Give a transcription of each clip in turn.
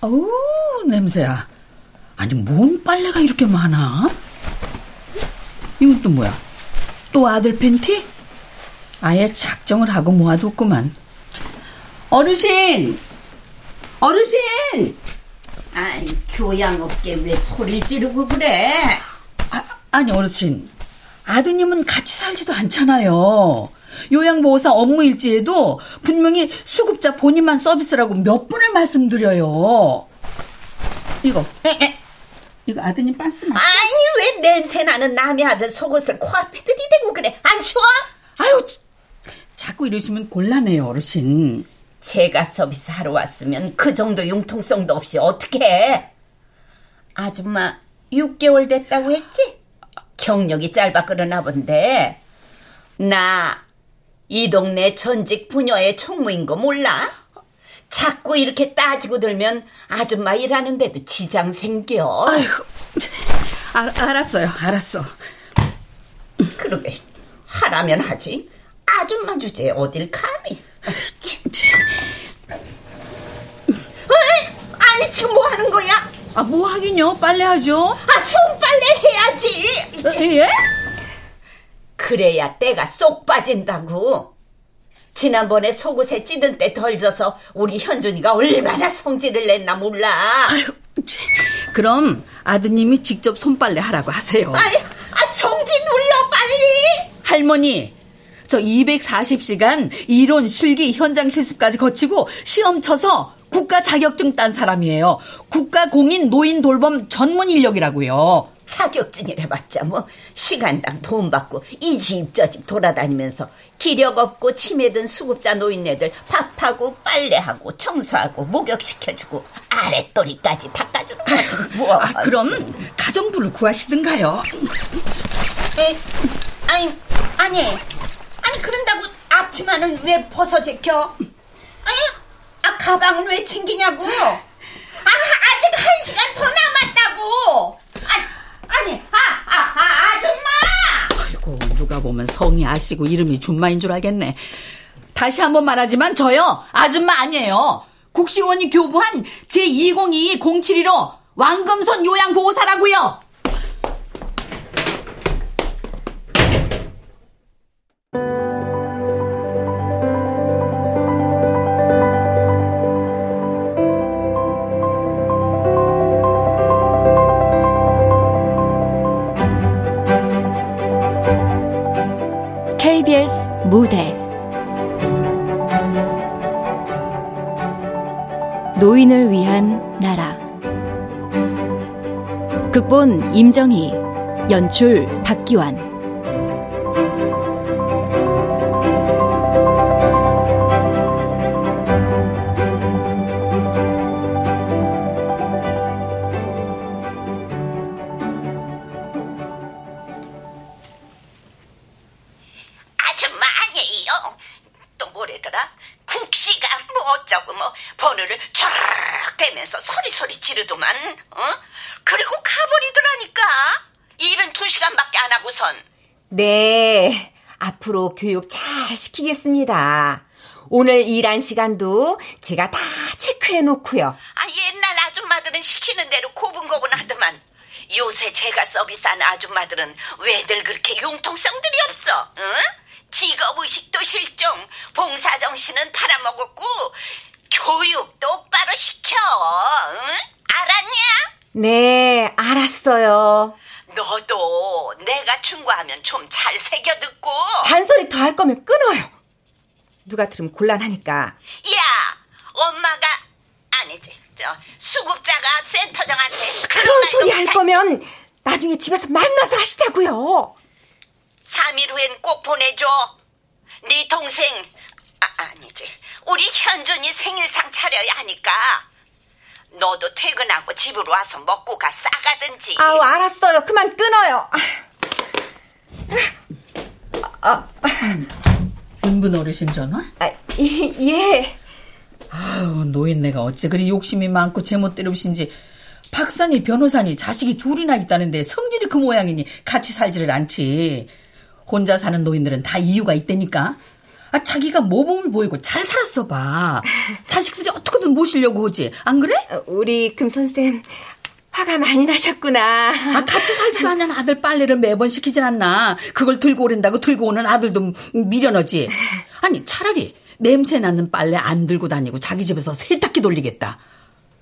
어우, 냄새야. 아니, 뭔 빨래가 이렇게 많아? 이건 또 뭐야? 또 아들 팬티? 아예 작정을 하고 모아뒀구만. 어르신! 어르신! 아이, 교양 없게 왜 소리를 지르고 그래? 아, 아니, 어르신. 아드님은 같이 살지도 않잖아요. 요양보호사 업무 일지에도 분명히 수급자 본인만 서비스라고 몇 번을 말씀드려요. 이거, 에, 에. 이거 아드님 빤스 맞 아니, 왜 냄새 나는 남의 아들 속옷을 코앞에 들이대고 그래? 안 추워? 아유, 자꾸 이러시면 곤란해요, 어르신. 제가 서비스 하러 왔으면 그 정도 융통성도 없이 어떻게 해? 아줌마 6개월 됐다고 했지? 경력이 짧아 그러나 본데 나 이 동네 전직 부녀의 총무인 거 몰라? 자꾸 이렇게 따지고 들면 아줌마 일하는데도 지장 생겨. 아이고, 알, 알았어요, 알았어. 그러게 하라면 하지. 아줌마 주제에 어딜 감히. 아니 지금 뭐 하는 거야? 아, 뭐 하긴요? 빨래 하죠? 아 손빨래 해야지. 어, 예? 그래야 때가 쏙 빠진다고. 지난번에 속옷에 찌든 때 덜 져서 우리 현준이가 얼마나 성질을 냈나 몰라. 아유, 그럼 아드님이 직접 손빨래 하라고 하세요. 아이, 아, 정지 눌러 빨리. 할머니, 저 240시간 이론 실기 현장 실습까지 거치고 시험 쳐서 국가 자격증 딴 사람이에요. 국가 공인 노인 돌봄 전문 인력이라고요. 자격증이래봤자 뭐 시간당 돈 받고 이 집 저 집 돌아다니면서 기력 없고 치매든 수급자 노인네들 밥하고 빨래하고 청소하고 목욕시켜주고 아랫도리까지 닦아주는 거지 뭐. 아, 그럼 가정부를 구하시든가요. 에, 아니 아니 아니 그런다고 앞치마는 왜 벗어제켜? 아니 아 가방은 왜 챙기냐고? 아 아직 한 시간 더 남았다고. 아 아니 아 아, 아, 아줌마. 아이고 누가 보면 성이 아시고 이름이 준마인 줄 알겠네. 다시 한번 말하지만 저요 아줌마 아니에요. 국시원이 교부한 제202 071호 왕금선 요양보호사라고요. 무대. 노인을 위한 나라. 극본 임정희 연출 박기환 네, 앞으로 교육 잘 시키겠습니다. 오늘 일한 시간도 제가 다 체크해 놓고요. 아 옛날 아줌마들은 시키는 대로 고분고분 하더만 요새 제가 서비스하는 아줌마들은 왜들 그렇게 융통성들이 없어 응? 직업의식도 실종 봉사정신은 팔아먹었고 교육 똑바로 시켜 응? 알았냐? 네, 알았어요. 너도 내가 충고하면 좀 잘 새겨 듣고 잔소리 더 할 거면 끊어요. 누가 들으면 곤란하니까. 야 엄마가 아니지 저 수급자가 센터장한테 그런 소리 할 거면 나중에 집에서 만나서 하시자고요. 3일 후엔 꼭 보내줘. 네 동생 아, 아니지 우리 현준이 생일상 차려야 하니까 너도 퇴근하고 집으로 와서 먹고 가 싸가든지. 아우, 알았어요. 그만 끊어요. 은분 어르신 전화? 아, 예. 아유 노인네가 어째 그리 욕심이 많고 제멋대로 오신지 박사니 변호사니 자식이 둘이나 있다는데 성질이 그 모양이니 같이 살지를 않지. 혼자 사는 노인들은 다 이유가 있다니까. 아, 자기가 모범을 보이고 잘 살았어 봐. 자식들이 어떻게든 모시려고 오지. 안 그래? 어, 우리 금선쌤 화가 많이 나셨구나. 아, 같이 살지도 않는 아들 빨래를 매번 시키진 않나. 그걸 들고 오랜다고 들고 오는 아들도 미련하지. 아니, 차라리 냄새 나는 빨래 안 들고 다니고 자기 집에서 세탁기 돌리겠다.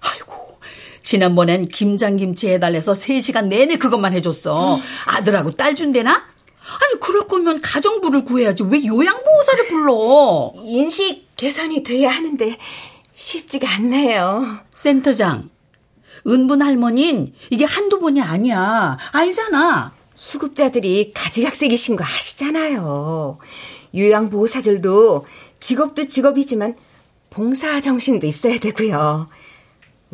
아이고, 지난번엔 김장김치 해달래서 3시간 내내 그것만 해줬어. 아들하고 딸 준대나? 아니, 그럴 거면 가정부를 구해야지. 왜 요양보호사를 불러? 인식 개선이 돼야 하는데 쉽지가 않네요. 센터장, 은분 할머니는 이게 한두 번이 아니야. 알잖아. 수급자들이 가지각색이신 거 아시잖아요. 요양보호사들도 직업도 직업이지만 봉사 정신도 있어야 되고요.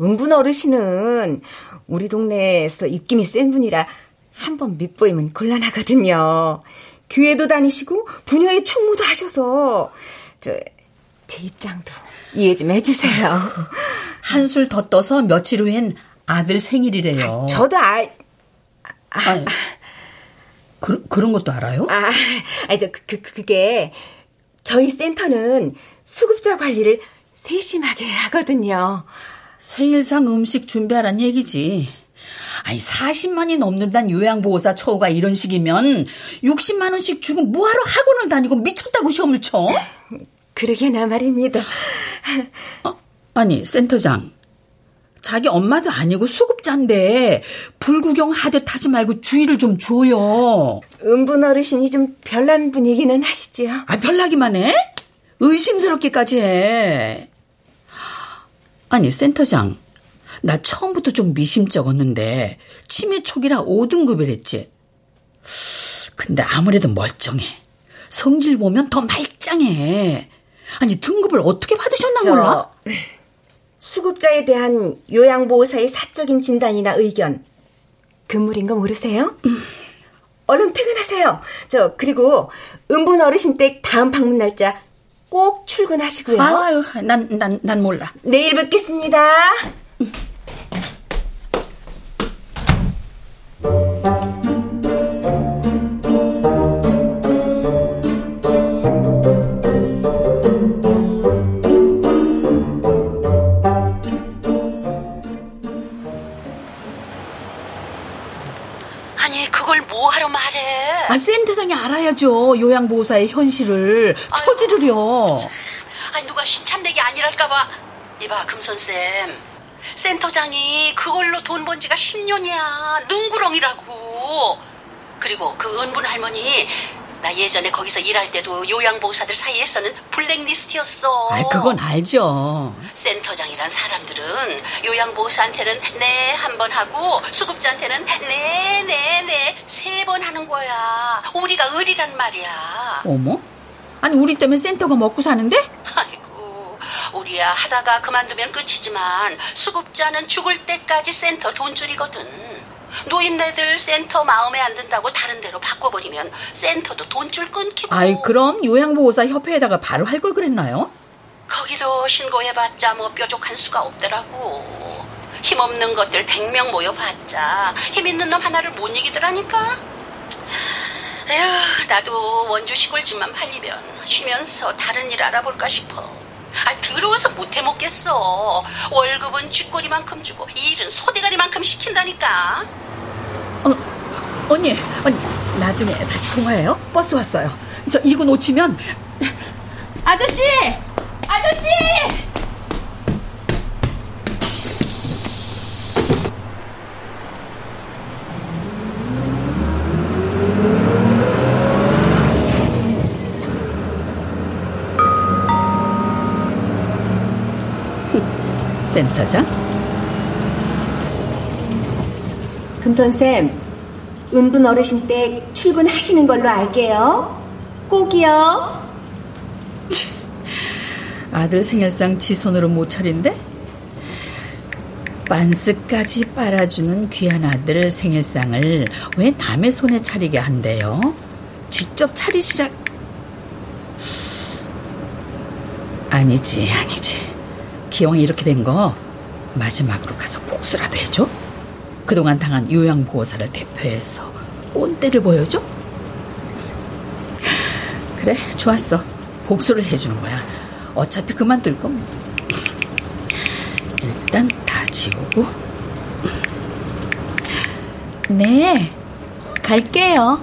은분 어르신은 우리 동네에서 입김이 센 분이라 한번 밑보이면 곤란하거든요. 교회도 다니시고 분야의 총무도 하셔서 저 제 입장도 이해 좀 해주세요. 한술 더 떠서 며칠 후엔 아들 생일이래요. 저도 알, 아, 그, 그런 것도 알아요? 아, 아, 저, 그, 그, 그게, 저희 센터는 수급자 관리를 세심하게 하거든요. 생일상 음식 준비하란 얘기지. 아니, 40만이 넘는단 요양보호사 처우가 이런 식이면 60만 원씩 주고 뭐하러 학원을 다니고 미쳤다고 시험을 쳐? 그러게나 말입니다. 어? 아니, 센터장. 자기 엄마도 아니고 수급자인데 불구경 하듯 하지 말고 주의를 좀 줘요. 은분 어르신이 좀 별난 분이기는 하시지요. 아, 별나기만 해? 의심스럽게까지 해. 아니, 센터장. 나 처음부터 좀 미심쩍었는데 치매 초기라 5등급이랬지. 근데 아무래도 멀쩡해. 성질 보면 더 말짱해. 아니, 등급을 어떻게 받으셨나 몰라? 수급자에 대한 요양보호사의 사적인 진단이나 의견, 금물인 거 모르세요? 음. 얼른 퇴근하세요. 저, 그리고 은분 어르신 댁 다음 방문 날짜 꼭 출근하시고요. 아유, 난, 난, 난 몰라. 내일 뵙겠습니다. 음. 아, 센터장이 알아야죠. 요양보호사의 현실을. 처지를요. 아니, 누가 신참내기 아니랄까봐. 이봐, 금선쌤. 센터장이 그걸로 돈 번 지가 10년이야. 눈구렁이라고. 그리고 그 은분 할머니 나 예전에 거기서 일할 때도 요양보호사들 사이에서는 블랙리스트였어. 아, 그건 알죠. 센터장이란 사람들은 요양보호사한테는 네 한 번 하고 수급자한테는 네 네 네 세 번 하는 거야. 우리가 을이란 말이야. 어머? 아니 우리 때문에 센터가 먹고 사는데? 우리야 하다가 그만두면 끝이지만 수급자는 죽을 때까지 센터 돈줄이거든. 노인네들 센터 마음에 안 든다고 다른 데로 바꿔버리면 센터도 돈줄 끊기고. 아이 그럼 요양보호사 협회에다가 바로 할 걸 그랬나요? 거기도 신고해봤자 뭐 뾰족한 수가 없더라고. 힘없는 것들 100명 모여봤자 힘 있는 놈 하나를 못 이기더라니까. 에휴, 나도 원주 시골집만 팔리면 쉬면서 다른 일 알아볼까 싶어. 아, 들어와서 못 해 먹겠어. 월급은 쥐꼬리만큼 주고 일은 소대가리만큼 시킨다니까. 어, 언니, 언니, 나중에 다시 통화해요. 버스 왔어요. 저 이거 놓치면 아저씨, 아저씨. 센터장? 금선쌤, 은분 어르신 댁 출근하시는 걸로 알게요. 꼭이요. 아들 생일상 지 손으로 못 차린대? 반스까지 빨아주는 귀한 아들 생일상을 왜 남의 손에 차리게 한대요? 직접 차리시라. 아니지, 아니지. 기왕 이렇게 된 거 마지막으로 가서 복수라도 해줘? 그동안 당한 요양보호사를 대표해서 꼰대를 보여줘? 그래, 좋았어. 복수를 해주는 거야. 어차피 그만둘 건 뭐. 일단 다 지우고. 네, 갈게요.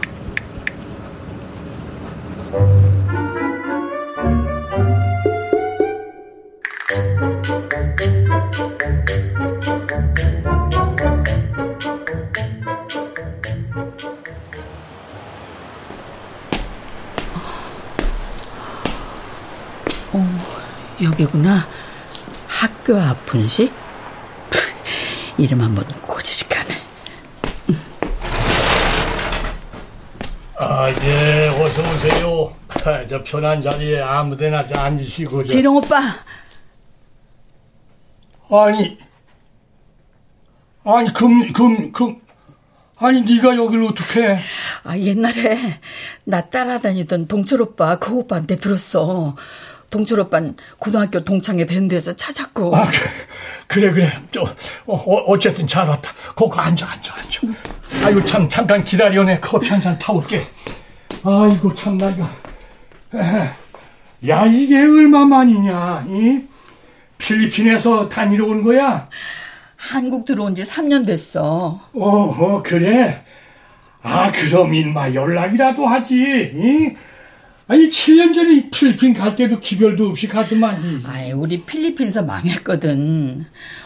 학교 앞 분식? 이름 한번 고지식하네. 아, 예, 어서 오세요. 아, 저 편한 자리에 아무데나 앉으시고. 저... 재룡 오빠. 아니, 아니 금, 금, 금. 아니 네가 여기를 어떻게? 아 옛날에 나 따라다니던 동철 오빠 그 오빠한테 들었어. 동철 오빠는 고등학교 동창회 밴드에서 찾았고. 아, 그래, 그래. 저, 어, 어쨌든 잘 왔다. 거기 앉아, 앉아, 앉아. 아이고, 참, 잠깐 기다려내. 커피 한 잔 타올게. 아이고, 참 나, 이거. 야, 이게 얼마만이냐, 이? 필리핀에서 다니러 온 거야? 한국 들어온 지 3년 됐어. 어, 어, 그래? 아, 그럼 인마 연락이라도 하지, 이? 아니 7년 전에 필리핀 갈 때도 기별도 없이 가더만. 아이 우리 필리핀에서 망했거든.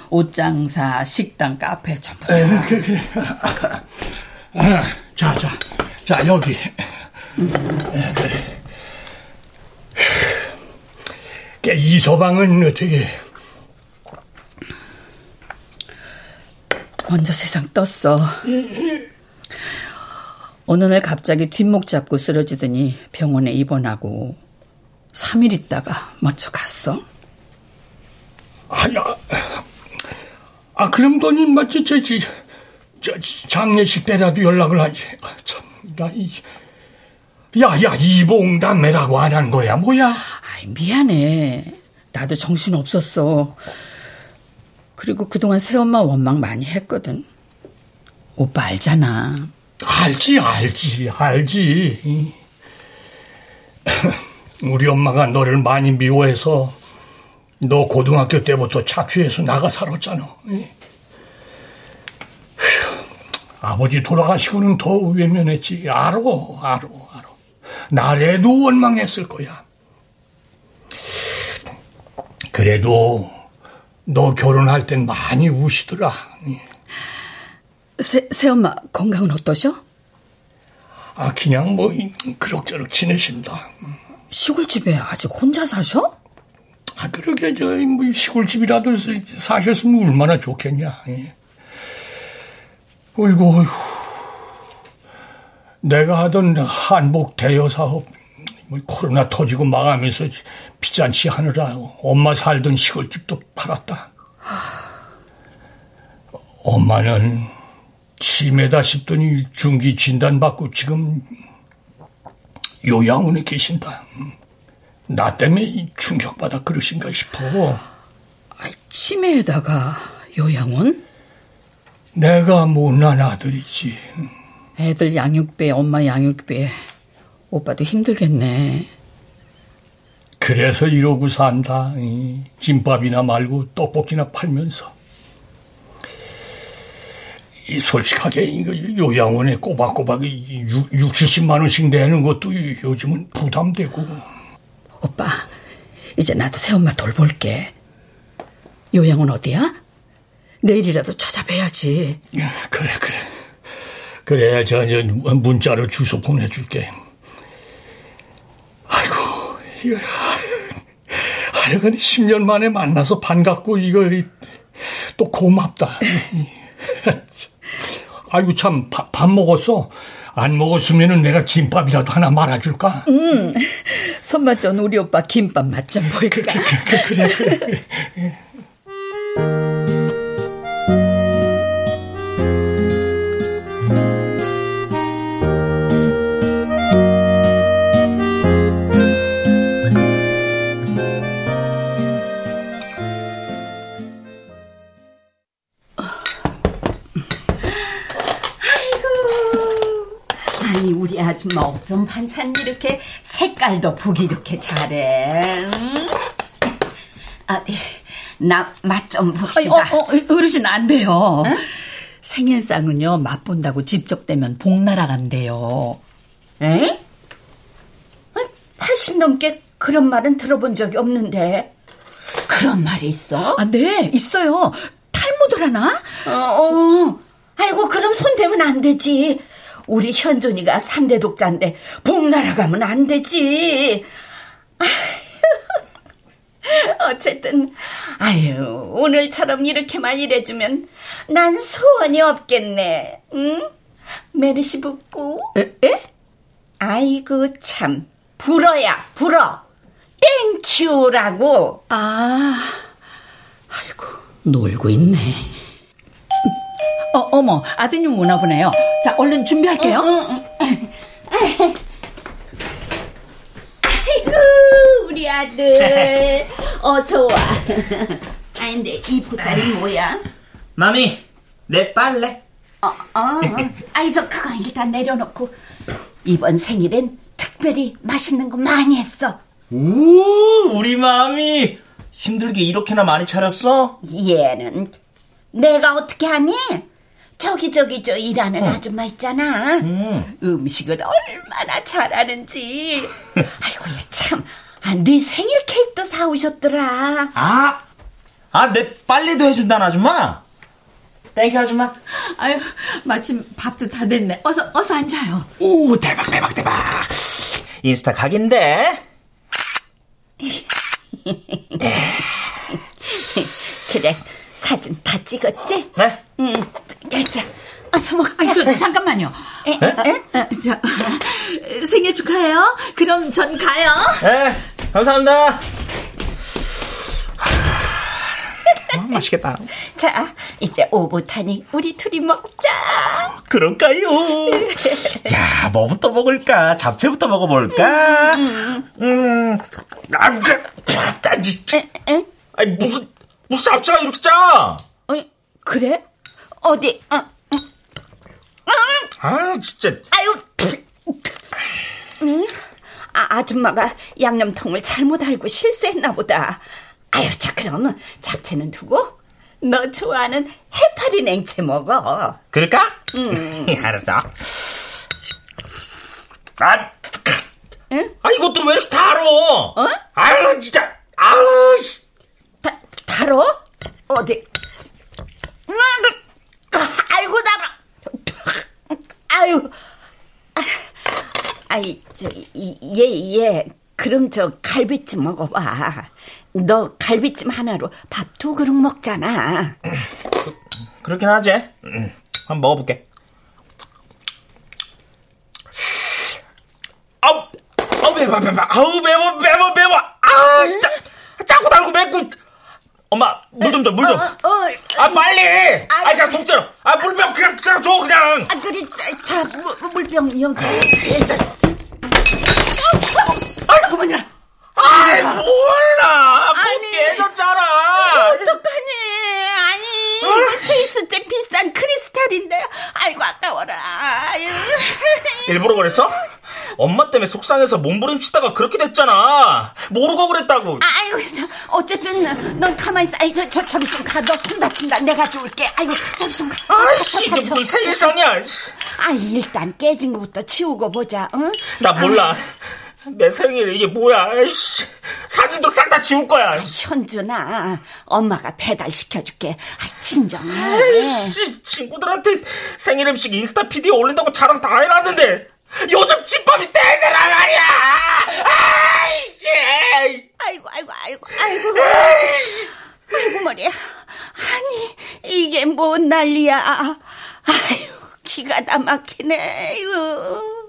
옷장사, 식당, 카페 전부 다. 에, 그래, 그래. 아, 자, 자, 자 여기. 음. 에, 그래. 이 서방은 어떻게? 먼저 세상 떴어. 어느 날 갑자기 뒷목 잡고 쓰러지더니 병원에 입원하고 3일 있다가 먼저 갔어. 아야, 아 그럼 너니 맞지 저, 저, 저 장례식 때라도 연락을 하지. 아, 참, 나 이, 야 야 이봉담매라고 안 한 거야 뭐야? 아이 미안해. 나도 정신 없었어. 그리고 그동안 새엄마 원망 많이 했거든. 오빠 알잖아. 알지, 알지, 알지. 우리 엄마가 너를 많이 미워해서 너 고등학교 때부터 자취해서 나가 살았잖아. 아버지 돌아가시고는 더 외면했지. 알아, 알아, 알아. 나래도 원망했을 거야. 그래도 너 결혼할 땐 많이 우시더라. 새, 새엄마 건강은 어떠셔? 아, 그냥 뭐, 그럭저럭 지내신다. 시골집에 아직 혼자 사셔? 아, 그러게, 저, 뭐, 시골집이라도 사셨으면 얼마나 좋겠냐. 예. 어이구, 어이구. 내가 하던 한복 대여 사업, 뭐, 코로나 터지고 망하면서 비잔치 하느라 엄마 살던 시골집도 팔았다. 엄마는 치매다 싶더니 중기 진단받고 지금 요양원에 계신다. 나 때문에 충격받아 그러신가 싶어. 아, 치매에다가 요양원? 내가 못난 아들이지. 애들 양육비, 엄마 양육비. 오빠도 힘들겠네. 그래서 이러고 산다. 김밥이나 말고 떡볶이나 팔면서. 이 솔직하게 이거 요양원에 꼬박꼬박 6, 6, 70만 원씩 내는 것도 요즘은 부담되고. 오빠, 이제 나도 새엄마 돌볼게. 요양원 어디야? 내일이라도 찾아뵈야지. 그래, 그래. 그래, 저, 저 문자로 주소 보내줄게. 아이고, 이거, 하여간 10년 만에 만나서 반갑고, 이거, 또 고맙다. 아이고 참 밥 먹었어. 안 먹었으면은 내가 김밥이라도 하나 말아줄까? 응. 손맛전 우리 오빠 김밥 맛 좀 볼까? 그래, 그래, 그래. 그래, 그래. 아줌마 어쩜 반찬 이렇게 색깔도 보기 좋게 잘해. 응? 어디 나맛 좀 봅시다. 어, 어, 어르신 안 돼요. 응? 생일상은요 맛 본다고 직접 되면 복 날아간대요. 에? 80 넘게 그런 말은 들어본 적이 없는데 그런 말이 있어? 아, 네 있어요. 탈모들 하나? 어, 어. 아이고 그럼 손대면 안 되지. 우리 현존이가 3대 독자인데 복 날아가면 안 되지. 어쨌든 아유 오늘처럼 이렇게만 일해주면 난 소원이 없겠네. 응? merci. 에? 에? 아이고 참 불어야 불어. thank you라고. 아, 아이고 놀고 있네. 어, 어머, 아드님 오나 보네요. 자, 얼른 준비할게요. 응, 응, 응. 아이고, 우리 아들. 어서 와. 아, 근데 이 보따리 뭐야? 마미, 내 빨래. 어, 어. 아이, 저 그거 일단 내려놓고. 이번 생일엔 특별히 맛있는 거 많이 했어. 오, 우리 mommy. 힘들게 이렇게나 많이 차렸어? 얘는 내가 어떻게 하니? 저기 저기 저 일하는 어. 아줌마 있잖아. 음. 음식을 얼마나 잘하는지. 아이고 얘 참. 아, 네 생일 케이크도 사오셨더라. 아, 아, 내 빨래도 해준다는 아줌마? Thank you 아줌마. 아유, 마침 밥도 다 됐네. 어서, 어서 앉아요. 오, 대박, 대박, 대박. 인스타 각인데? 그래, 사진 다 찍었지? 네? 응. 자, 어서 먹자. 아니, 저, 잠깐만요. 에, 에? 에? 아, 저, 생일 축하해요. 그럼 전 가요. 네, 감사합니다. 어, 맛있겠다. 자, 이제 오붓하니 우리 둘이 먹자. 그럴까요? 야, 뭐부터 먹을까? 잡채부터 먹어볼까? 음, 음. 아, 지 아니, 무슨, 무슨 잡채가 이렇게 짜? 어, 그래? 어디? 어. 아, 진짜. 아유. 응? 아, 아줌마가 양념통을 잘못 알고 실수했나 보다. 아유, 자, 그럼 잡채는 두고 너 좋아하는 해파리 냉채 먹어. 그럴까? 응. 알았어. 아, 응? 아, 이것도 왜 이렇게 달어? 어? 아유, 진짜. 아우, 씨. 다, 달어? 어디? 아이고, 달아. 아유. 아이, 저, 얘, 얘, 그럼 저 갈비찜 먹어봐. 너 갈비찜 하나로 밥 두 그릇 먹잖아. 그, 그렇긴 하지. 음, 한번 먹어볼게. 아우, 아우 매워 매워, 아우 매워 매워 매워. 아 진짜 짜고 달고 맵고. 엄마 물 좀 줘, 물 좀. 어, 어, 아 빨리. 아, 아 그냥 통째로. 아 물병 그냥 그냥 줘 그냥. 아 그래, 자 물, 물병 여기. 아이고 뭐냐. 아이 몰라. 아니 깨졌잖아. 어떡하니. 아니 어? 스위스 때 비싼 크리스탈인데. 아이고 아까워라. 아유. 일부러 그랬어? 엄마 때문에 속상해서 몸부림치다가 그렇게 됐잖아. 모르고 그랬다고. 아이고, 어쨌든 넌 가만히 있어. 아이, 저, 저, 저리 좀 가. 너 손 다친다. 내가 줄게. 아이고, 저리 좀 가. 아이씨, 이게 무슨 생일상이야. 아, 일단 깨진 것부터 치우고 보자, 응? 나 몰라. 아. 내 생일 이게 뭐야? 아이씨, 사진도 싹 다 지울 거야. 현준아, 엄마가 배달 시켜줄게. 아, 진정해. 아이씨, 친구들한테 생일 음식 인스타 피디에 올린다고 자랑 다 해놨는데 요즘 집밥이 대세란 말이야! 아이씨! 아이고, 아이고, 아이고, 아이고. 아이고, 머리야. 아니, 이게 뭔 난리야. 아이고, 기가 다 막히네, 아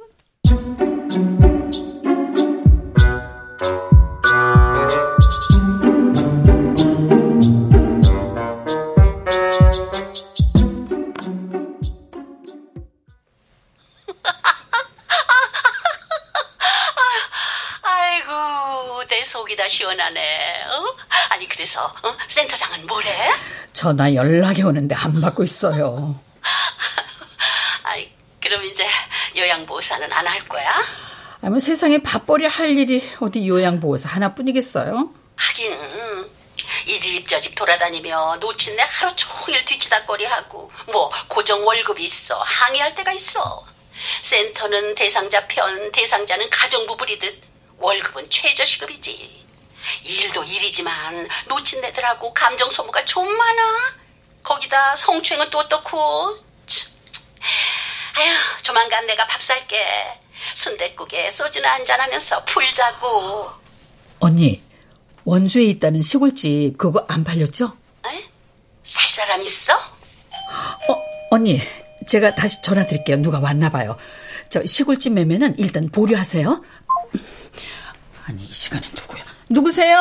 속이 다 시원하네. 어? 아니 그래서 어? 센터장은 뭐래? 전화 연락이 오는데 안 받고 있어요. 아이 그럼 이제 요양보호사는 안 할 거야? 아무 세상에 밥벌이 할 일이 어디 요양보호사 하나뿐이겠어요? 하긴 이 집 저 집 돌아다니며 놓친 내 하루 종일 뒤치다거리하고 뭐 고정 월급이 있어 항의할 때가 있어 센터는 대상자 편 대상자는 가정부 부리듯 월급은 최저시급이지 일도 일이지만 놓친 애들하고 감정 소모가 좀 많아 거기다 성추행은 또 어떻고 아휴 조만간 내가 밥 살게 순댓국에 소주나 한잔 하면서 풀자고 언니 원주에 있다는 시골집 그거 안 팔렸죠? 에? 살 사람 있어? 어, 언니 제가 다시 전화 드릴게요. 누가 왔나 봐요. 저 시골집 매매는 일단 보류하세요. 아니 이 시간에 누구야? 누구세요?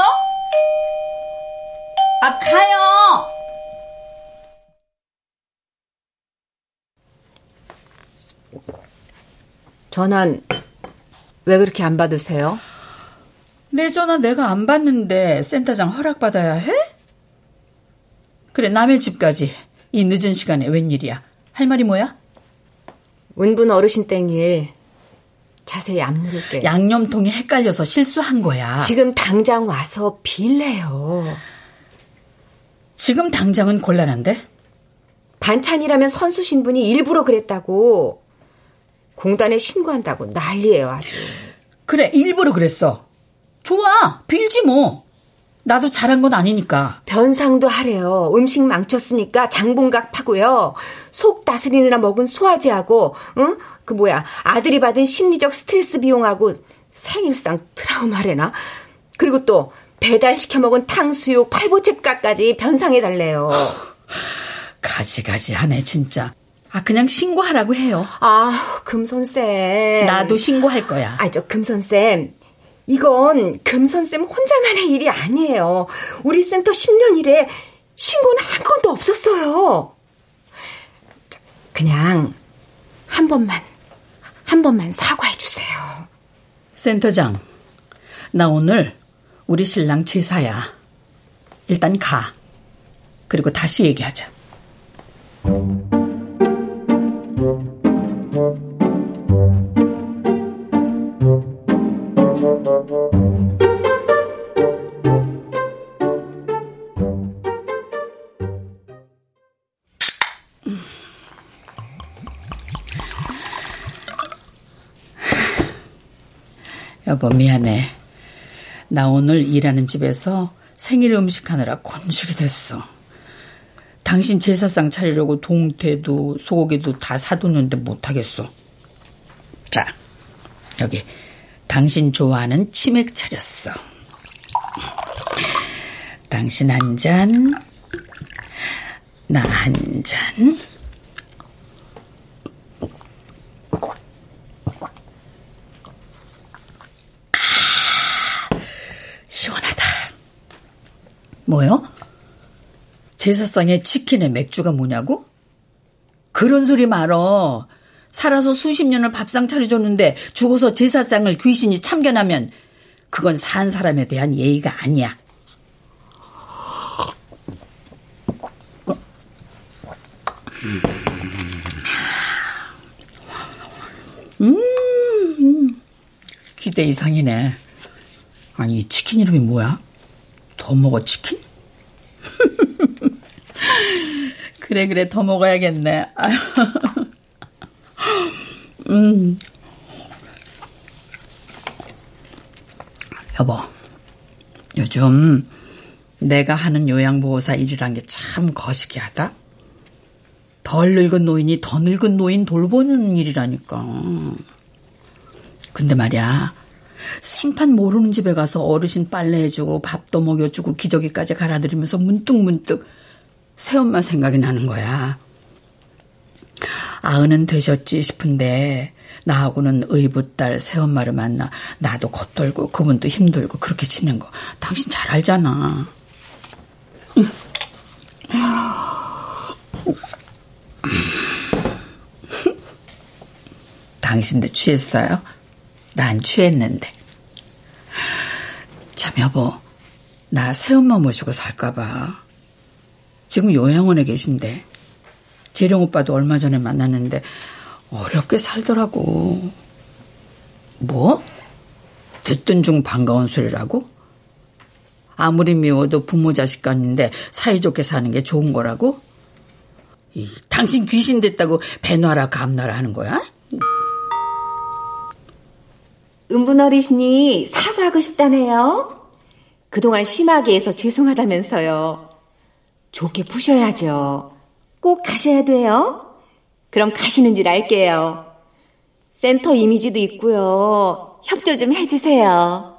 아 가요. 전화는 왜 그렇게 안 받으세요? 내 전화 내가 안 받는데 센터장 허락받아야 해? 그래 남의 집까지 이 늦은 시간에 웬일이야? 할 말이 뭐야? 운분 어르신 땡일 자세히 안 물을게. 양념통이 헷갈려서 실수한 거야. 지금 당장 와서 빌래요. 지금 당장은 곤란한데? 반찬이라면 선수 신분이 일부러 그랬다고. 공단에 신고한다고 난리예요 아주. 그래 일부러 그랬어. 좋아 빌지 뭐. 나도 잘한 건 아니니까. 변상도 하래요. 음식 망쳤으니까 장봉각 파고요. 속 다스리느라 먹은 소화제하고, 응? 그 뭐야, 아들이 받은 심리적 스트레스 비용하고 생일상 트라우마래나? 그리고 또 배달 시켜 먹은 탕수육, 팔보채값까지 변상해 달래요. 가지가지 하네, 진짜. 아, 그냥 신고하라고 해요. 아, 금선쌤. 나도 신고할 거야. 아, 저 금선쌤. 이건 금선쌤 혼자만의 일이 아니에요. 우리 센터 10년 일에 신고는 한 건도 없었어요. 그냥 한 번만, 한 번만 사과해 주세요. 센터장, 나 오늘 우리 신랑 제사야. 일단 가. 그리고 다시 얘기하자. 여보, 미안해. 나 오늘 일하는 집에서 생일 음식 하느라 곤죽이 됐어. 당신 제사상 차리려고 동태도 소고기도 다 사뒀는데 못하겠어. 자, 여기 당신 좋아하는 치맥 차렸어. 당신 한 잔, 나 한 잔. 시원하다. 뭐요? 제사상에 치킨에 맥주가 뭐냐고? 그런 소리 말어. 살아서 수십 년을 밥상 차려줬는데 죽어서 제사상을 귀신이 참견하면 그건 산 사람에 대한 예의가 아니야. 음, 기대 이상이네. 아니, 이 치킨 이름이 뭐야? 더 먹어 치킨? 그래, 그래, 더 먹어야겠네. 음. 여보, 요즘 내가 하는 요양보호사 일이란 게 참 거시기하다. 덜 늙은 노인이 더 늙은 노인 돌보는 일이라니까. 근데 말이야, 생판 모르는 집에 가서 어르신 빨래해주고 밥도 먹여주고 기저귀까지 갈아들이면서 문득문득 새엄마 생각이 나는 거야. 아흔은 되셨지 싶은데 나하고는 의붓딸 새엄마를 만나 나도 겉돌고 그분도 힘들고 그렇게 지낸 거 당신 잘 알잖아. 당신도 취했어요? 난 취했는데. 참 여보, 나 새엄마 모시고 살까봐. 지금 요양원에 계신데 재령 오빠도 얼마 전에 만났는데 어렵게 살더라고. 뭐? 듣던 중 반가운 소리라고? 아무리 미워도 부모 자식 간인데 사이좋게 사는 게 좋은 거라고? 이, 당신 귀신 됐다고 배놔라 감놔라 하는 거야? 은분 어르신이 사과하고 싶다네요. 그동안 심하게 해서 죄송하다면서요. 좋게 푸셔야죠. 꼭 가셔야 돼요. 그럼 가시는 줄 알게요. 센터 이미지도 있고요. 협조 좀 해주세요.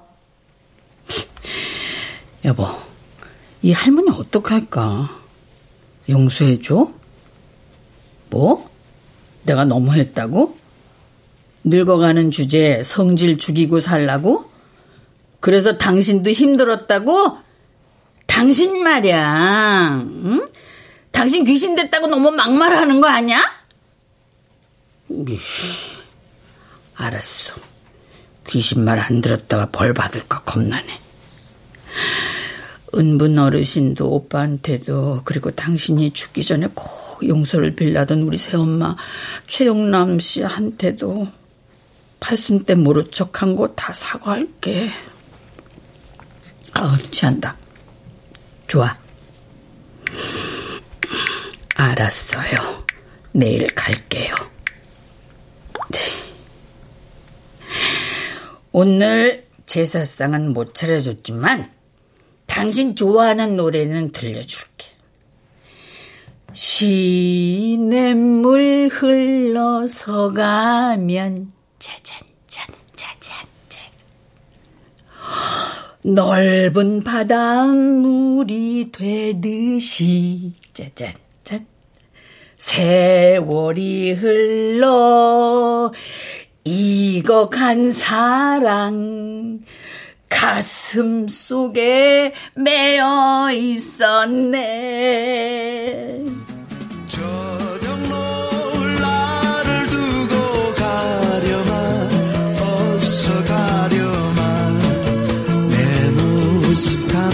여보, 이 할머니 어떡할까? 용서해줘? 뭐? 내가 너무했다고? 늙어가는 주제에 성질 죽이고 살라고? 그래서 당신도 힘들었다고? 당신 말이야, 응? 당신 귀신 됐다고 너무 막말하는 거 아니야? 알았어. 귀신 말 안 들었다가 벌 받을까 겁나네. 은분 어르신도 오빠한테도 그리고 당신이 죽기 전에 꼭 용서를 빌라던 우리 새엄마 최영남 씨한테도 팔순 때 모른 척한 거 다 사과할게. 아, 취한다. 좋아. 알았어요. 내일 갈게요. 오늘 제사상은 못 차려줬지만 당신 좋아하는 노래는 들려줄게. 시냇물 흘러서 가면 짜잔짠 짜잔짠 넓은 바닷물이 되듯이 짜잔짠 세월이 흘러 익어간 사랑 가슴 속에 매여 있었네. 저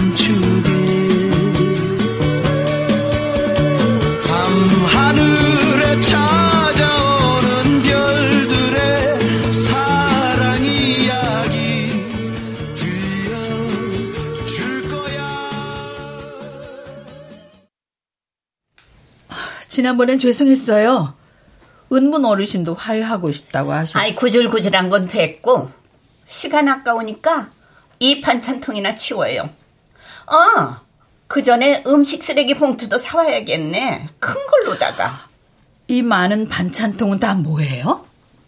모습 감추게 밤하늘에 찾아오는 별들의 사랑 이야기 들려줄 거야 지난번엔 죄송했어요. 은문 어르신도 화해하고 싶다고 하셨. 아이 구질구질한 건 됐고 시간 아까우니까 이 반찬통이나 치워요. 어, 그 전에 음식 쓰레기 봉투도 사와야겠네. 큰 걸로다가. 이 많은 반찬통은 다 뭐예요?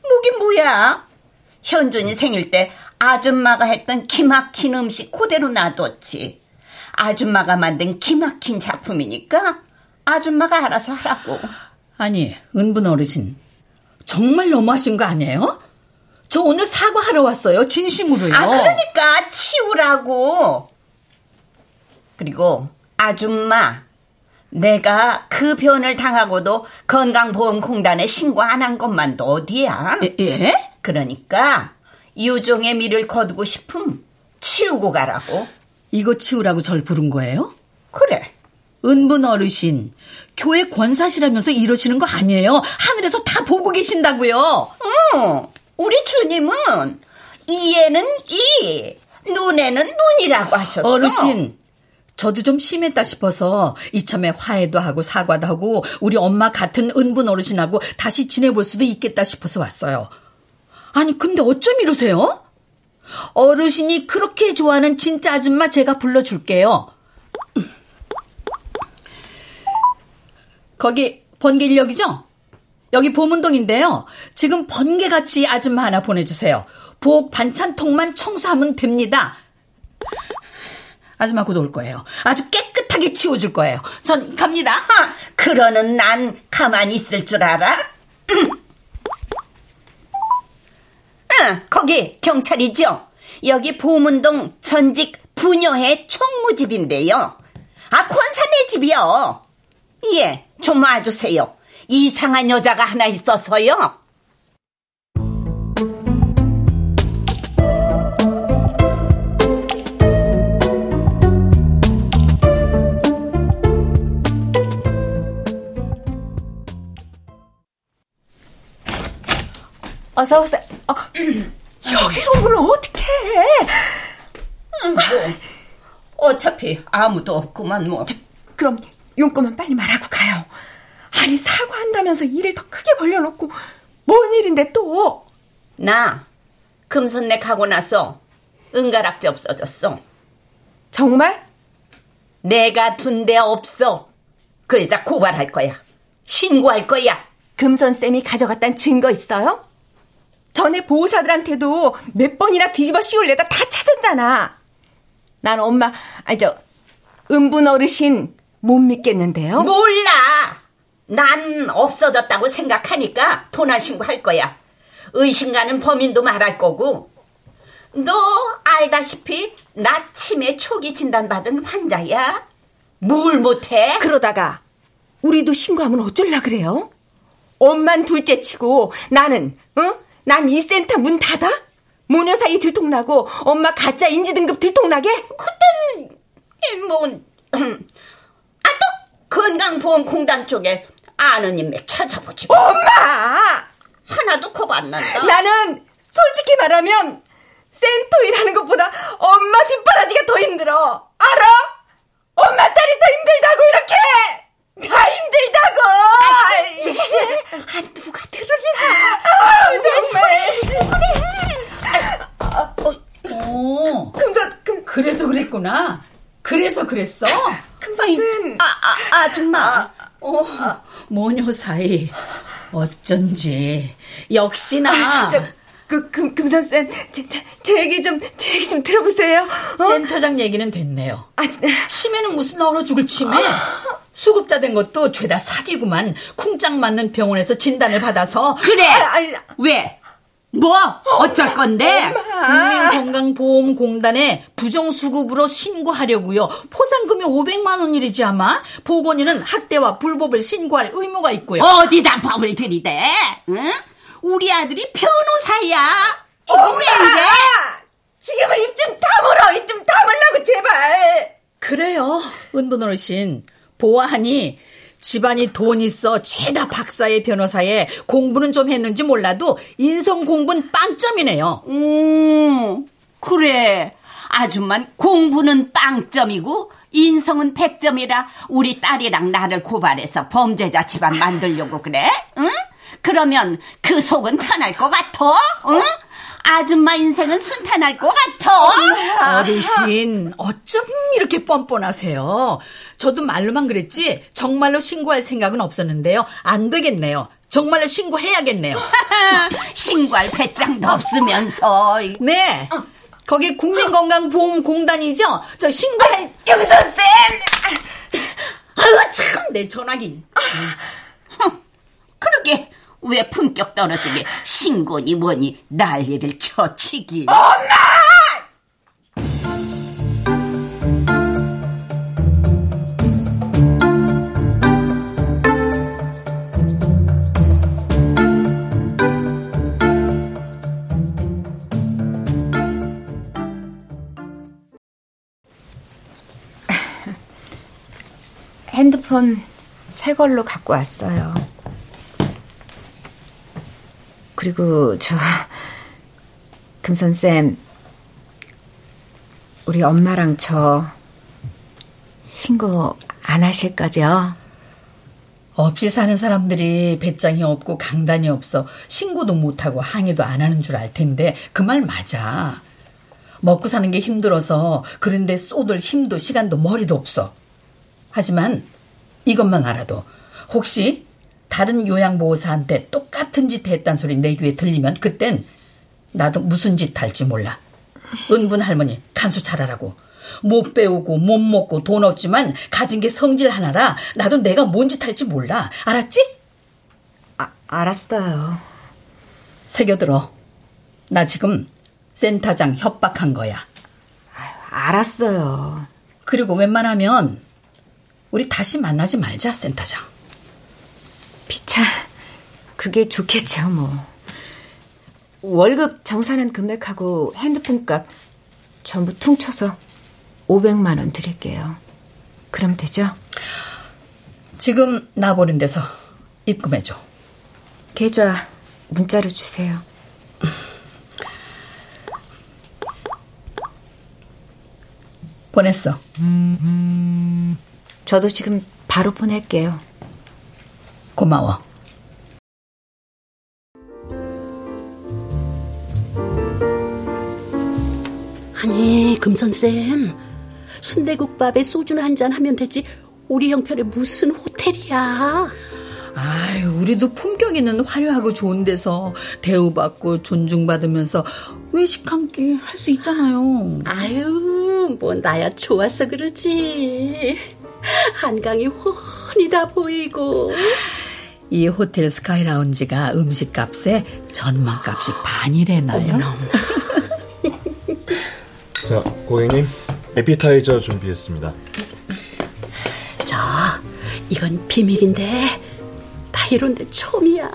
뭐긴 뭐야. 현준이 생일 때 아줌마가 했던 기막힌 음식 그대로 놔뒀지. 아줌마가 만든 기막힌 작품이니까 아줌마가 알아서 하라고. 아니, 은분 어르신. 정말 너무하신 거 아니에요? 저 오늘 사과하러 왔어요. 진심으로요. 아, 그러니까 치우라고. 그리고 아줌마, 내가 그 변을 당하고도 건강보험공단에 신고 안 한 것만도 어디야? 예? 예? 그러니까 유종의 미를 거두고 싶음 치우고 가라고. 이거 치우라고 절 부른 거예요? 그래. 은분 어르신, 교회 권사시라면서 이러시는 거 아니에요? 하늘에서 다 보고 계신다고요. 응. 우리 주님은 이에는 이, 눈에는 눈이라고 하셨어. 어르신, 저도 좀 심했다 싶어서 이참에 화해도 하고 사과도 하고 우리 엄마 같은 은분 어르신하고 다시 지내볼 수도 있겠다 싶어서 왔어요. 아니 근데 어쩜 이러세요? 어르신이 그렇게 좋아하는 진짜 아줌마 제가 불러줄게요. 거기 번개일역이죠? 여기 보문동인데요. 지금 번개같이 아줌마 하나 보내주세요. 부엌 반찬통만 청소하면 됩니다. 아줌마 곧 올 거예요. 아주 깨끗하게 치워줄 거예요. 전 갑니다. 하, 그러는 난 가만히 있을 줄 알아? 응, 거기 경찰이죠? 여기 보문동 전직 부녀의 총무집인데요. 아, 권사네 집이요. 예, 좀 와주세요. 이상한 여자가 하나 있어서요. 어서 오세요. 어, 여기로 오면 어떡해? 뭐, 어차피 아무도 없구만 뭐. 저, 그럼 용건만 빨리 말하고 가요. 아니 사과한다면서 일을 더 크게 벌려놓고 뭔 일인데 또? 나 금선내 가고 나서 은가락지 없어졌어. 정말? 내가 둔 데 없어. 그 여자 고발할 거야. 신고할 거야. 금선쌤이 가져갔단 증거 있어요? 전에 보호사들한테도 몇 번이나 뒤집어 씌울래다 다 찾았잖아. 난 엄마, 아니 저 은분 어르신 못 믿겠는데요? 몰라. 난 없어졌다고 생각하니까 도난 신고할 거야. 의심 가는 범인도 말할 거고. 너 알다시피 나 치매 초기 진단받은 환자야. 뭘 못해? 그러다가 우리도 신고하면 어쩔라 그래요? 엄만 둘째 치고 나는 응? 난 이 센터 문 닫아? 모녀 사이 들통나고 엄마 가짜 인지 등급 들통나게? 그땐 뭐 아 또 건강보험공단 쪽에 아는 인맥 찾아보지. 뭐. 엄마! 하나도 겁 안 난다. 나는 솔직히 말하면 센터 일하는 것보다 엄마 뒷바라지가 더 힘들어. 알아? 엄마 딸이 더 힘들다고 이렇게 다 힘들다고. 아, 누가 들을래? 아, 정말. 어, 금선 금 그래서 그랬구나. 그래서 그랬어? 금선쌤. 아, 아, 아줌마. 어, 모녀 사이 어쩐지 역시나 저, 그, 금, 금선쌤, 제, 제, 제 얘기 좀, 제 얘기 좀 들어보세요. 어? 센터장 얘기는 됐네요. 아. 치매는 무슨 얼어 죽을 치매? 수급자 된 것도 죄다 사기구만. 쿵짝 맞는 병원에서 진단을 받아서 그래. 아, 왜? 뭐? 어쩔 건데? 국민건강보험공단에 부정수급으로 신고하려고요. 포상금이 500만 원이리지 아마. 보건이는 학대와 불법을 신고할 의무가 있고요. 어디다 법을 들이대? 응? 우리 아들이 변호사야. 왜 이래? 지금은 입 좀 다물어! 입 좀 다물라고, 제발! 그래요. 은분 어르신. 보아하니 집안이 돈 있어 죄다 박사의 변호사에 공부는 좀 했는지 몰라도 인성 공부는 빵점이네요. 음, 그래. 아줌만 공부는 빵점이고 인성은 100점이라 우리 딸이랑 나를 고발해서 범죄자 집안 만들려고 그래? 응? 그러면 그 속은 편할 것 같아? 응? 아줌마 인생은 순탄할 것 같아? 어르신, 어쩜 이렇게 뻔뻔하세요? 저도 말로만 그랬지 정말로 신고할 생각은 없었는데요. 안 되겠네요. 정말로 신고해야겠네요. 신고할 배짱도 없으면서. 네. 거기 국민건강보험공단이죠? 저 신고할 김선쌤! 아유 참 내 전화기. 그러게 왜 품격 떨어지게 신고니 뭐니 난리를 쳐치기. 핸드폰 새 걸로 갖고 왔어요. 그리고 저 금선쌤 우리 엄마랑 저 신고 안 하실 거죠? 없이 사는 사람들이 배짱이 없고 강단이 없어 신고도 못하고 항의도 안 하는 줄 알 텐데 그 말 맞아. 먹고 사는 게 힘들어서 그런데 쏟을 힘도 시간도 머리도 없어. 하지만 이것만 알아도 혹시 다른 요양보호사한테 똑같은 짓 했단 소리 내 귀에 들리면 그땐 나도 무슨 짓 할지 몰라. 은분 할머니 간수 차라라고. 못 배우고 못 먹고 돈 없지만 가진 게 성질 하나라 나도 내가 뭔 짓 할지 몰라. 알았지? 아, 알았어요. 새겨들어. 나 지금 센터장 협박한 거야. 알았어요. 그리고 웬만하면 우리 다시 만나지 말자, 센터장. 피차. 그게 좋겠죠, 뭐. 월급 정산한 금액하고 핸드폰 값 전부 퉁쳐서 500만 원 드릴게요. 그럼 되죠? 지금 나버린 데서 입금해줘. 계좌 문자로 주세요. 보냈어. 저도 지금 바로 보낼게요. 고마워. 아니, 금선쌤. 순대국밥에 소주나 한잔 하면 되지. 우리 형편에 무슨 호텔이야. 아유, 우리도 품격 있는 화려하고 좋은 데서 대우받고 존중받으면서 외식 한 끼 할 수 있잖아요. 아유, 뭐 나야 좋아서 그러지. 한강이 훤히 다 보이고. 이 호텔 스카이 라운지가 음식값에 전망값이 반이래나요? 자, 고객님, 에피타이저 준비했습니다. 저, 이건 비밀인데, 나 이런 데 처음이야.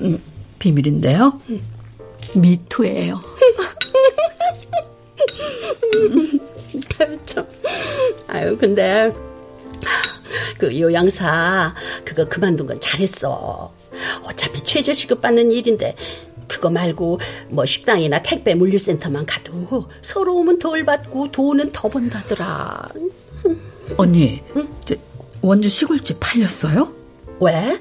음, 비밀인데요? 미투예요. 참. 아유, 근데, 그 요양사, 그거 그만둔 건 잘했어. 어차피 최저시급 받는 일인데, 그거 말고 뭐 식당이나 택배 물류센터만 가도 서러움은 덜 받고 돈은 더 번다더라. 언니, 응? 저, 원주 시골집 팔렸어요? 왜?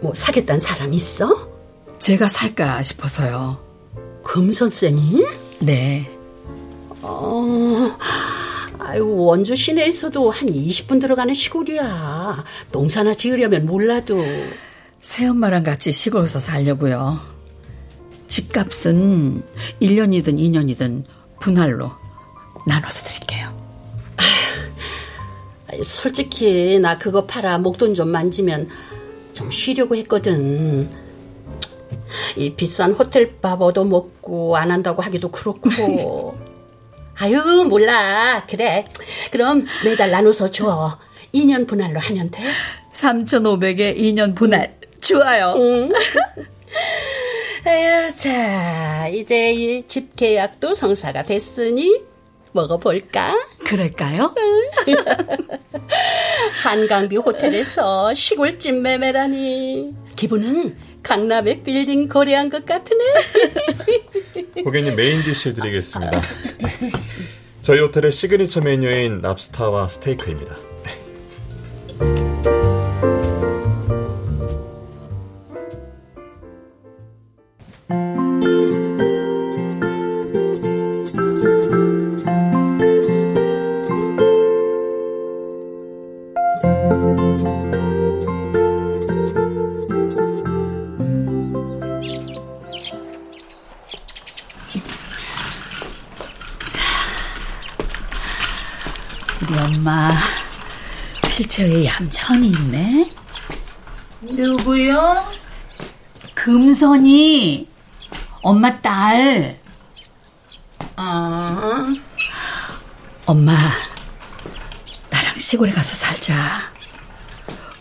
뭐 사겠다는 사람 있어? 제가 살까 싶어서요. 금선쌤이? 네. 어, 아유, 원주 시내에서도 한 20분 들어가는 시골이야. 농사나 지으려면 몰라도. 새엄마랑 같이 시골에서 살려고요. 집값은 1년이든 2년이든 분할로 나눠서 드릴게요. 솔직히 나 그거 팔아 목돈 좀 만지면 좀 쉬려고 했거든. 이 비싼 호텔 밥 얻어먹고 안 한다고 하기도 그렇고. 아유 몰라. 그래. 그럼 매달 나눠서 줘. 2년 분할로 하면 돼. 3,500에 2년 분할. 좋아요. 응. 에휴, 자, 이제 이 집 계약도 성사가 됐으니 먹어볼까? 그럴까요? 한강view 호텔에서 시골집 매매라니. 기분은 강남의 빌딩 거래한 것 같으네. 고객님 main dish 드리겠습니다. 저희 호텔의 시그니처 메뉴인 랍스타와 스테이크입니다.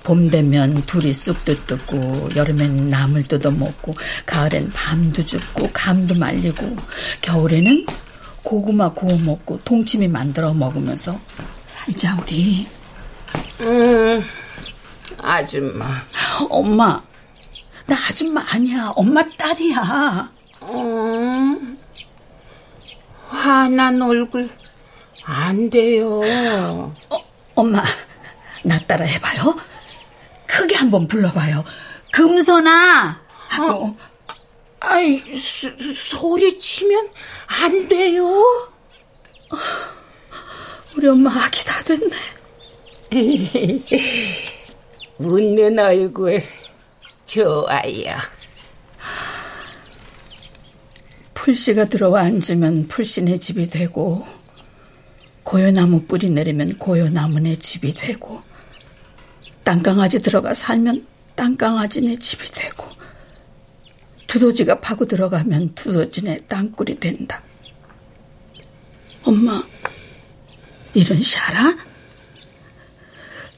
봄 되면 둘이 쑥도 뜯고 여름엔 나물 뜯어 먹고 가을엔 밤도 죽고 감도 말리고 겨울에는 고구마 구워 먹고 동치미 만들어 먹으면서 살자 우리. 음, 아줌마. 엄마, 나 아줌마 아니야. 엄마 딸이야. 음, 화난 얼굴 안 돼요. 어, 엄마, 나 따라 해봐요. 크게 한번 불러봐요. 금선아! 하고. 어, 아이, 소, 소리 치면 안 돼요. 우리 엄마 아기 다 됐네. 웃는 얼굴 좋아요. 풀씨가 들어와 앉으면 풀씨네 집이 되고 고요나무 뿌리 내리면 고요나무네 집이 되고 땅강아지 들어가 살면 땅강아지네 집이 되고 두더지가 파고 들어가면 두더지네 땅굴이 된다. 엄마, 이런 시 알아?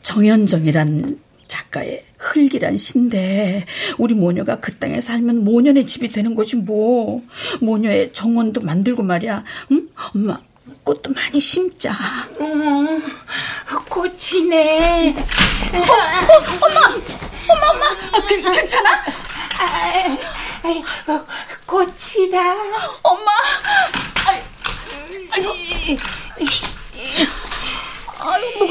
정현정이란 작가의 흙이란 신데 우리 모녀가 그 땅에 살면 모녀의 집이 되는 거지 뭐 모녀의 정원도 만들고 말이야 응? 엄마 꽃도 많이 심자 음, 꽃이네 어, 어, 엄마 엄마 엄마 아, 그, 괜찮아? 아, 아이고, 꽃이다. 엄마! 아이고. 아이고.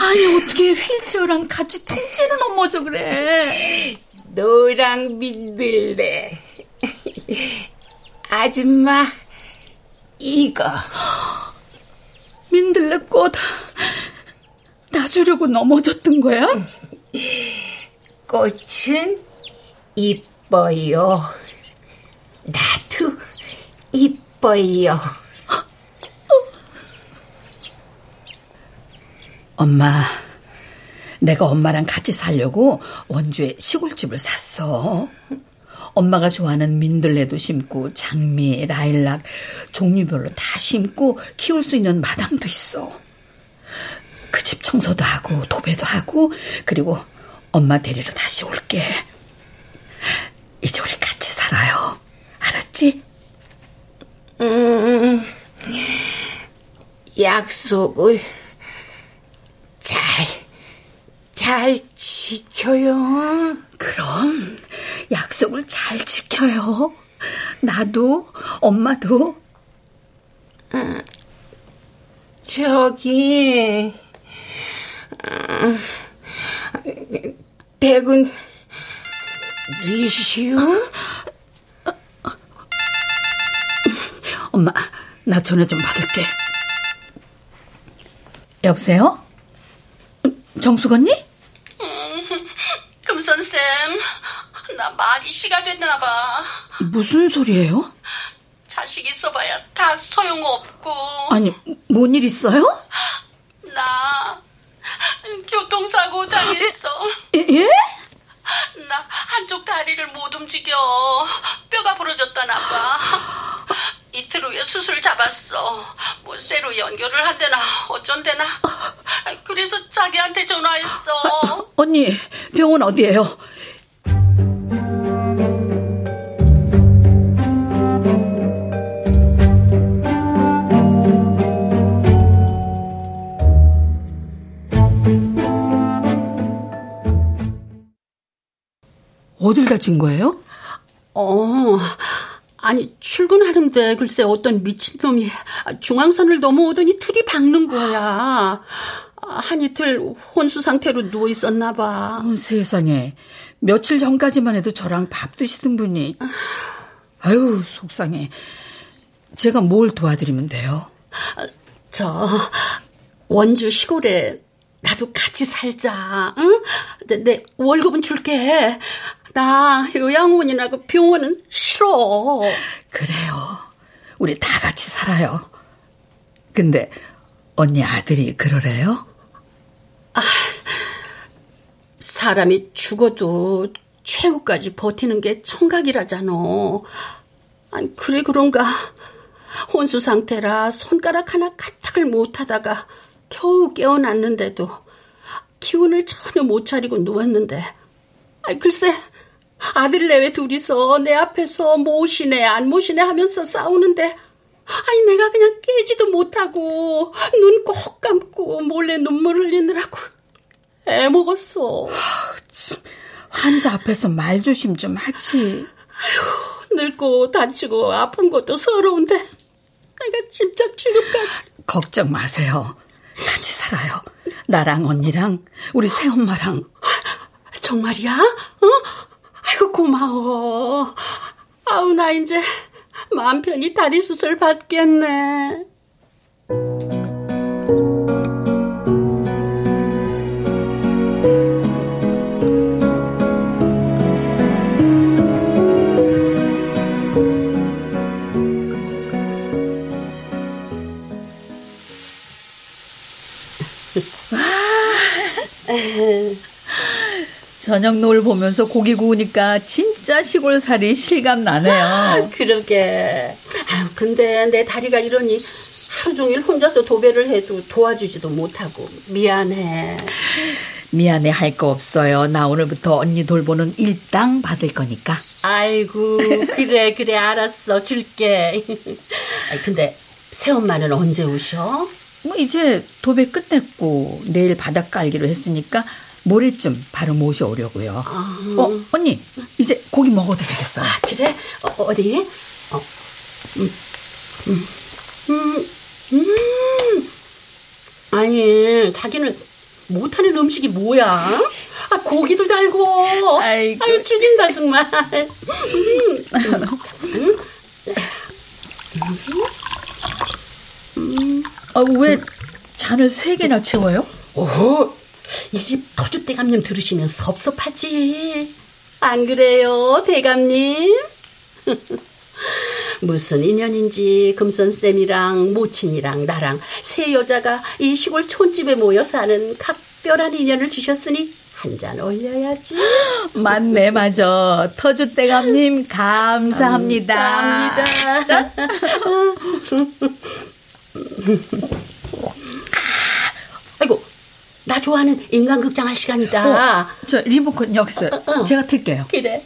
아니, 어떻게 휠체어랑 같이 통째로 넘어져 그래. 노랑 민들레. 아줌마, 이거. 민들레꽃, 나 주려고 넘어졌던 거야? 꽃은 이뻐요. 나도 이뻐요. 엄마, 내가 엄마랑 같이 살려고 원주에 시골집을 샀어. 엄마가 좋아하는 민들레도 심고 장미, 라일락 종류별로 다 심고 키울 수 있는 마당도 있어. 그 집 청소도 하고 도배도 하고 그리고 엄마 데리러 다시 올게. 이제 우리 같이 살아요. 알았지? 음, 약속을 잘, 잘 지켜요. 그럼 약속을 잘 지켜요. 나도, 엄마도. 아, 저기, 아, 대군 리시우? 엄마, 나 전화 좀 받을게. 여보세요? 정숙 언니? 음, 금선쌤, 나 말이 시가 됐나 봐. 무슨 소리예요? 자식 있어봐야 다 소용없고. 아니, 뭔 일 있어요? 나 교통사고 당했어. 예? 나 한쪽 다리를 못 움직여. 뼈가 부러졌다나 봐. 이틀 후에 수술 잡았어. 뭐 쇠로 연결을 한대나 어쩐대나. 그래서 자기한테 전화했어. 아, 언니, 병원 어디예요? 어딜 다친 거예요? 어, 아니, 출근하는데 글쎄 어떤 미친놈이 중앙선을 넘어오더니 틀이 박는 거야. 한 이틀 혼수 상태로 누워 있었나 봐. 어, 세상에. 며칠 전까지만 해도 저랑 밥 드시던 분이. 아유, 속상해. 제가 뭘 도와드리면 돼요? 저, 원주 시골에 나도 같이 살자. 응? 내, 내 월급은 줄게. 나 요양원이나 병원은 싫어. 그래요. 우리 다 같이 살아요. 근데 언니 아들이 그러래요? 아, 사람이 죽어도 최후까지 버티는 게 청각이라잖아. 아니, 그래 그런가. 혼수 상태라 손가락 하나 까딱을 못하다가 겨우 깨어났는데도 기운을 전혀 못 차리고 누웠는데, 아이, 글쎄, 아들 내외 둘이서 내 앞에서 모시네 안 모시네 하면서 싸우는데 아니 내가 그냥 깨지도 못하고 눈 꼭 감고 몰래 눈물 흘리느라고 애 먹었어. 환자 앞에서 말 조심 좀 하지. 아휴, 늙고 다치고 아픈 것도 서러운데 내가 진짜 취급까지. 걱정 마세요. 같이 살아요. 나랑 언니랑 우리 새엄마랑. 정말이야? 어? 아이고 고마워. 아우 나 이제 마음 편히 다리 수술 받겠네. 저녁 노을 보면서 고기 구우니까 진짜 시골 살이 실감 나네요. 그러게. 아유, 근데 내 다리가 이러니 하루 종일 혼자서 도배를 해도 도와주지도 못하고 미안해. 미안해 할 거 없어요. 나 오늘부터 언니 돌보는 일당 받을 거니까. 아이고, 그래, 그래, 알았어. 줄게. 아니, 근데 새엄마는 언제 오셔? 뭐 이제 도배 끝냈고 내일 바닥 깔기로 했으니까 모레쯤 바로 모셔오려고요. 아... 어, 언니, 이제 고기 먹어도 되겠어요. 아, 그래? 어, 디 어, 음, 음, 음, 음. 아니, 자기는 못하는 음식이 뭐야? 아, 고기도 잘 구워. 아이고. 아유, 죽인다, 정말. 음. 음. 아, 왜 잔을 세 개나 채워요? 오, 이 집 터줏 대감님 들으시면 섭섭하지. 안 그래요, 대감님? 무슨 인연인지 금선쌤이랑 모친이랑 나랑 세 여자가 이 시골 촌집에 모여 사는 각별한 인연을 주셨으니 한 잔 올려야지. 맞네, 맞아. 터줏대감님, 감사합니다. 감사합니다. 나 좋아하는 인간극장 할 시간이다. 어, 저 리모컨 여기 있어요. 어, 어. 제가 틀게요. 그래.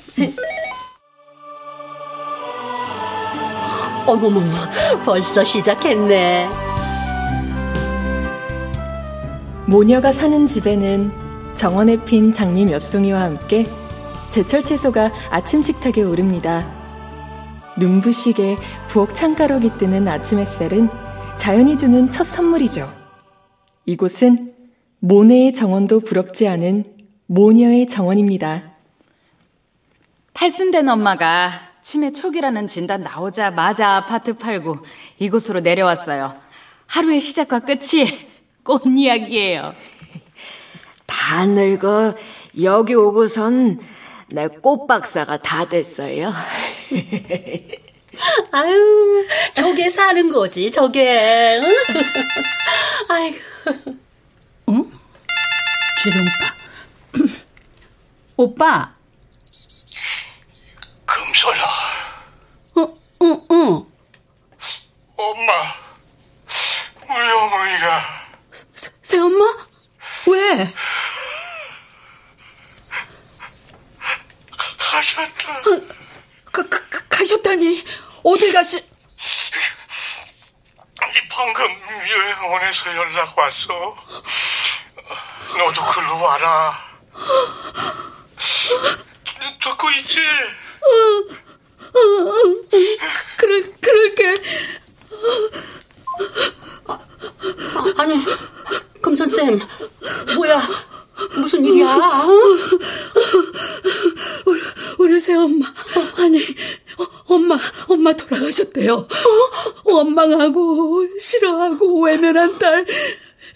어머머머, 벌써 시작했네. 모녀가 사는 집에는 정원에 핀 장미 몇 송이와 함께 제철 채소가 아침 식탁에 오릅니다. 눈부시게 부엌 창가로 깃드는 아침 햇살은 자연이 주는 첫 선물이죠. 이곳은 모네의 정원도 부럽지 않은 모녀의 정원입니다. 팔순된 엄마가 치매 초기라는 진단 나오자마자 아파트 팔고 이곳으로 내려왔어요. 하루의 시작과 끝이 꽃 이야기예요. 다 늙어 여기 오고선 내 꽃박사가 다 됐어요. 아유, 저게 사는 거지, 저게. 아이고. 응? 재룡 오빠. 오빠. 금솔아. 어, 응, 응. 엄마, 우리 어머니가. 새, 새 엄마? 왜? 가셨다. 아, 가, 가, 가셨다니? 어딜 가시... 방금 여행원에서 연락 왔어. 너도 글로 와라. 듣고 있지? 그럴, 그럴게. 아, 아니, 금선쌤, 뭐야? 무슨 일이야? 우리, 우리 새엄마. 아니, 엄마, 엄마 돌아가셨대요. 어? 원망하고, 싫어하고, 외면한 딸.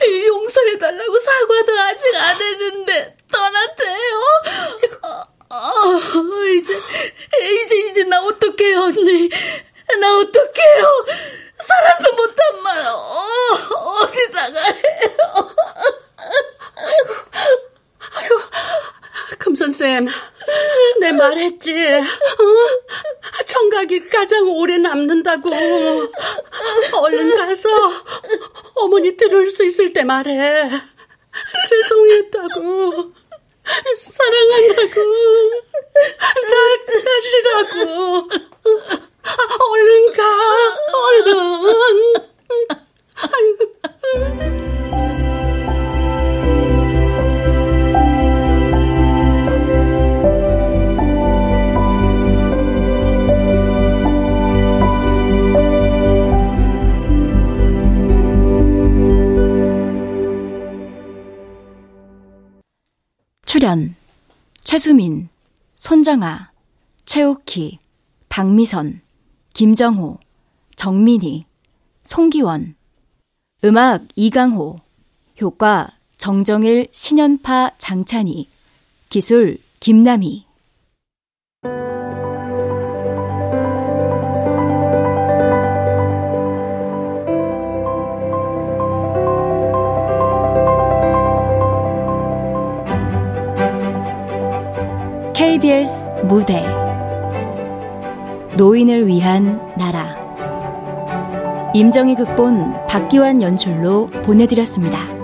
용서해달라고 사과도 아직 안 했는데, 떠났대요. 아, 아, 이제, 이제, 이제 나 어떡해요, 언니. 나 어떡해요. 살아서 못한 말, 어, 어디다가 해요. 아이고, 아이고, 금선쌤, 내 말했지. 어? 청각이 가장 오래 남는다고. 얼른 가서 어머니 들을 수 있을 때 말해. 죄송했다고. 사랑한다고. 잘 가시라고. 얼른 가, 얼른. 아이고. 출연 최수민, 손정아, 최옥희, 박미선, 김정호, 정민희, 송기원. 음악 이강호. 효과 정정일, 신연파, 장찬희. 기술 김남희 KBS 무대 노인을 위한 나라 임정희 극본 박기환 연출로 보내드렸습니다.